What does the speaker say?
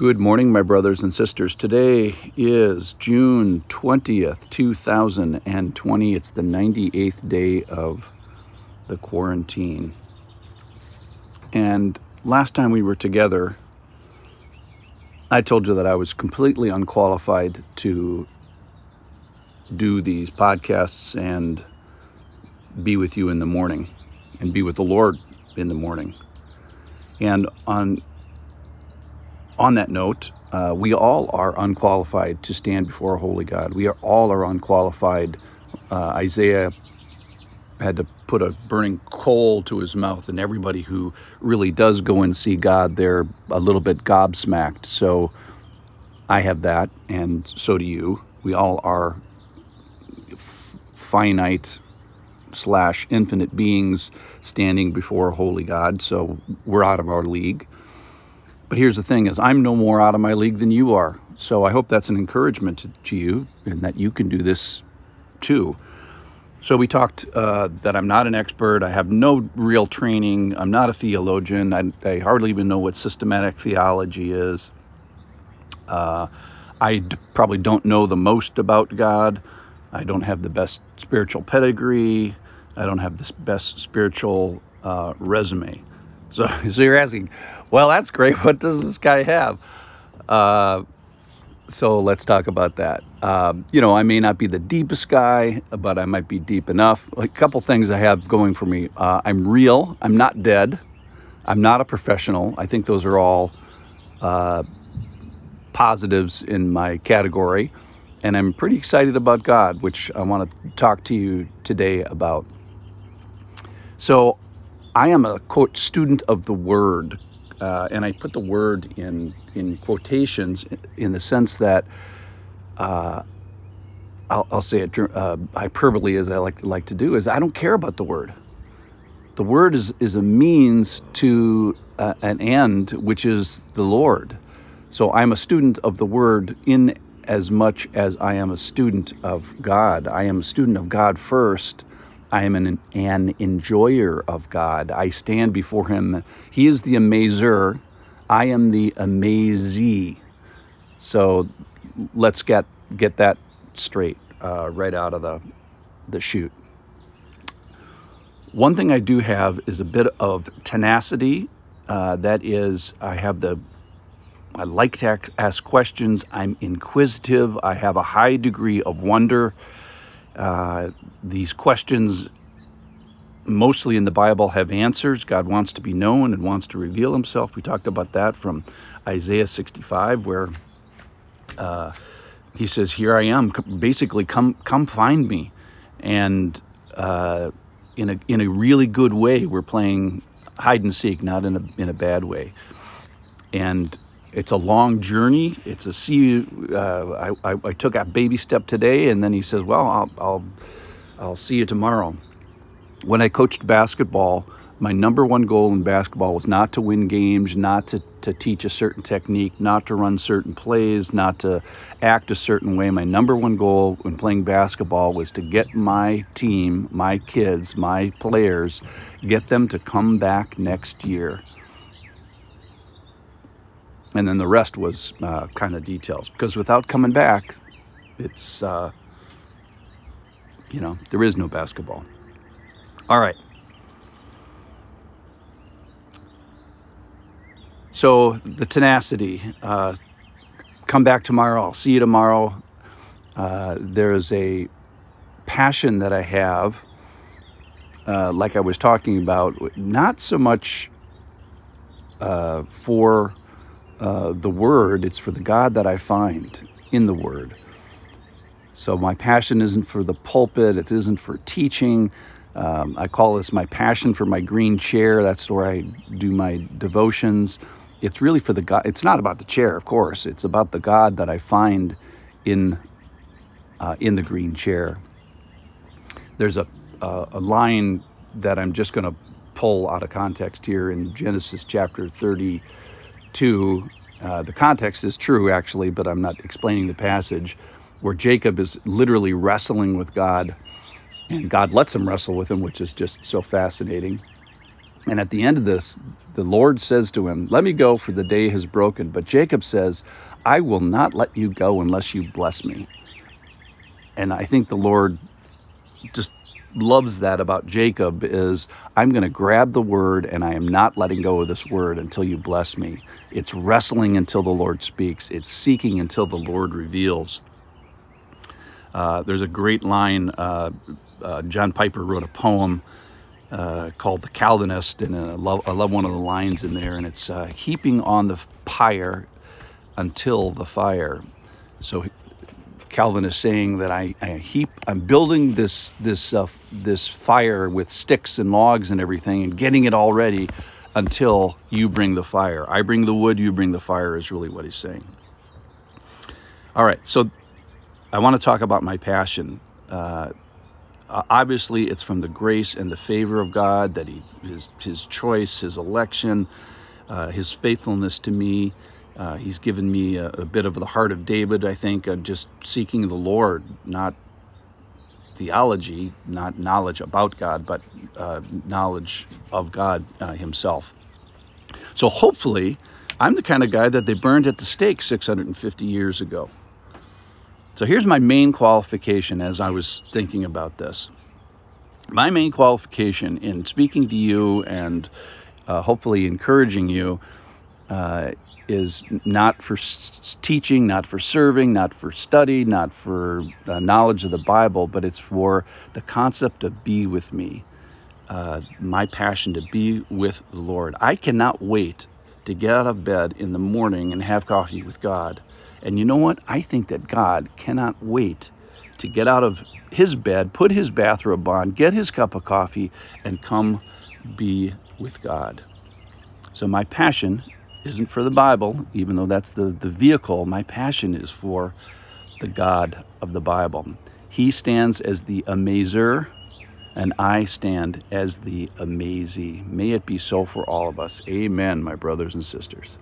Good morning, my brothers and sisters. Today is June 20th, 2020. It's the 98th day of the quarantine. And last time we were together, I told you that I was completely unqualified to do these podcasts and be with you in the morning and be with the Lord in the morning. And on on that note, uh, we all are unqualified to stand before a holy God. We are all are unqualified. Uh, Isaiah had to put a burning coal to his mouth, and everybody who really does go and see God, they're a little bit gobsmacked. So I have that, and so do you. We all are finite slash infinite beings standing before a holy God. So we're out of our league. But here's the thing is I'm no more out of my league than you are. So I hope that's an encouragement to, you and that you can do this too. So we talked uh, that I'm not an expert. I have no real training. I'm not a theologian. I, I hardly even know what systematic theology is. Uh, I d- probably don't know the most about God. I don't have the best spiritual pedigree. I don't have the best spiritual uh, resume. So, so you're asking, well, that's great. What does this guy have? Uh, so let's talk about that. Um, you know, I may not be the deepest guy, but I might be deep enough. A couple things I have going for me. Uh, I'm real. I'm not dead. I'm not a professional. I think those are all uh, positives in my category. And I'm pretty excited about God, which I want to talk to you today about. So I am a quote student of the word, uh, and I put the word in in quotations in the sense that uh, I'll, I'll, say it uh, hyperbole as I like like to do is I don't care about the word. The word is is a means to uh, an end, which is the Lord. So I'm a student of the word in as much as I am a student of God. I am a student of God first I am an, an enjoyer of God. I stand before Him. He is the amazer. I am the amazee. So let's get get that straight uh, right out of the the chute. One thing I do have is a bit of tenacity. Uh, that is, I have the I like to ask questions. I'm inquisitive. I have a high degree of wonder. Uh, these questions, mostly in the Bible, have answers. God wants to be known and wants to reveal himself. We talked about that from Isaiah 65, where uh, he says, Here I am. Basically, come, come find me. And uh, in, a, in a really good way, we're playing hide and seek, not in a, in a bad way. And it's a long journey. It's a see. Uh, I, I, I, took a baby step today, and then he says, "Well, I'll, I'll I'll see you tomorrow." When I coached basketball, my number one goal in basketball was not to win games, not to, to teach a certain technique, not to run certain plays, not to act a certain way. My number one goal when playing basketball was to get my team, my kids, my players, get them to come back next year and then the rest was uh, kind of details. Because without coming back it's uh, you know there is no basketball. All right. So the tenacity uh, come back tomorrow. I'll see you tomorrow. Uh, there's a passion that i have uh, like i was talking about not so much uh, for uh, the Word, it's for the God that I find in the Word. So my passion isn't for the pulpit, it isn't for teaching. Um, I call this my passion for my green chair. That's where I do my devotions. It's really for the God. It's not about the chair, of course. It's about the God that I find in uh, in the green chair. There's a uh, a line that I'm just going to pull out of context here in Genesis chapter 30 2. Uh, the context is true, actually, but I'm not explaining the passage where Jacob is literally wrestling with God, and God lets him wrestle with him, which is just so fascinating. And at the end of this, the Lord says to him, Let me go, for the day has broken. But Jacob says, I will not let you go unless you bless me. And I think the Lord just loves that about Jacob is I'm going to grab the word and I am not letting go of this word until you bless me. It's wrestling until the Lord speaks. It's seeking until the Lord reveals. Uh, there's a great line. Uh, uh, John Piper wrote a poem uh, called "The Calvinist," and I love, I love, one of the lines in there, and it's uh, heaping on the pyre until the fire. So Calvin is saying that I, I heap, I'm building this this uh, this fire with sticks and logs and everything, and getting it all ready until you bring the fire. I bring the wood, you bring the fire, is really what he's saying. All right, so I want to talk about my passion. Uh, obviously, it's from the grace and the favor of God that He, His, His choice, His election, uh, His faithfulness to me. Uh, he's given me a, a, bit of the heart of David, I think, of just seeking the Lord, not theology, not knowledge about God, but uh, knowledge of God uh, Himself. So hopefully, I'm the kind of guy that they burned at the stake 650 years ago. So here's my main qualification as I was thinking about this. My main qualification in speaking to you and uh, hopefully encouraging you uh, is not for s- teaching, not for serving, not for study, not for uh, knowledge of the Bible, but it's for the concept of be with me. Uh, my passion to be with the Lord. I cannot wait to get out of bed in the morning and have coffee with God and you know what? I think that God cannot wait to get out of his bed, put his bathrobe on, get his cup of coffee, and come be with God. So my passion isn't for the Bible, even though that's the, the vehicle. My passion is for the God of the Bible. He stands as the amazer, and I stand as the amazee. May it be so for all of us. Amen, my brothers and sisters.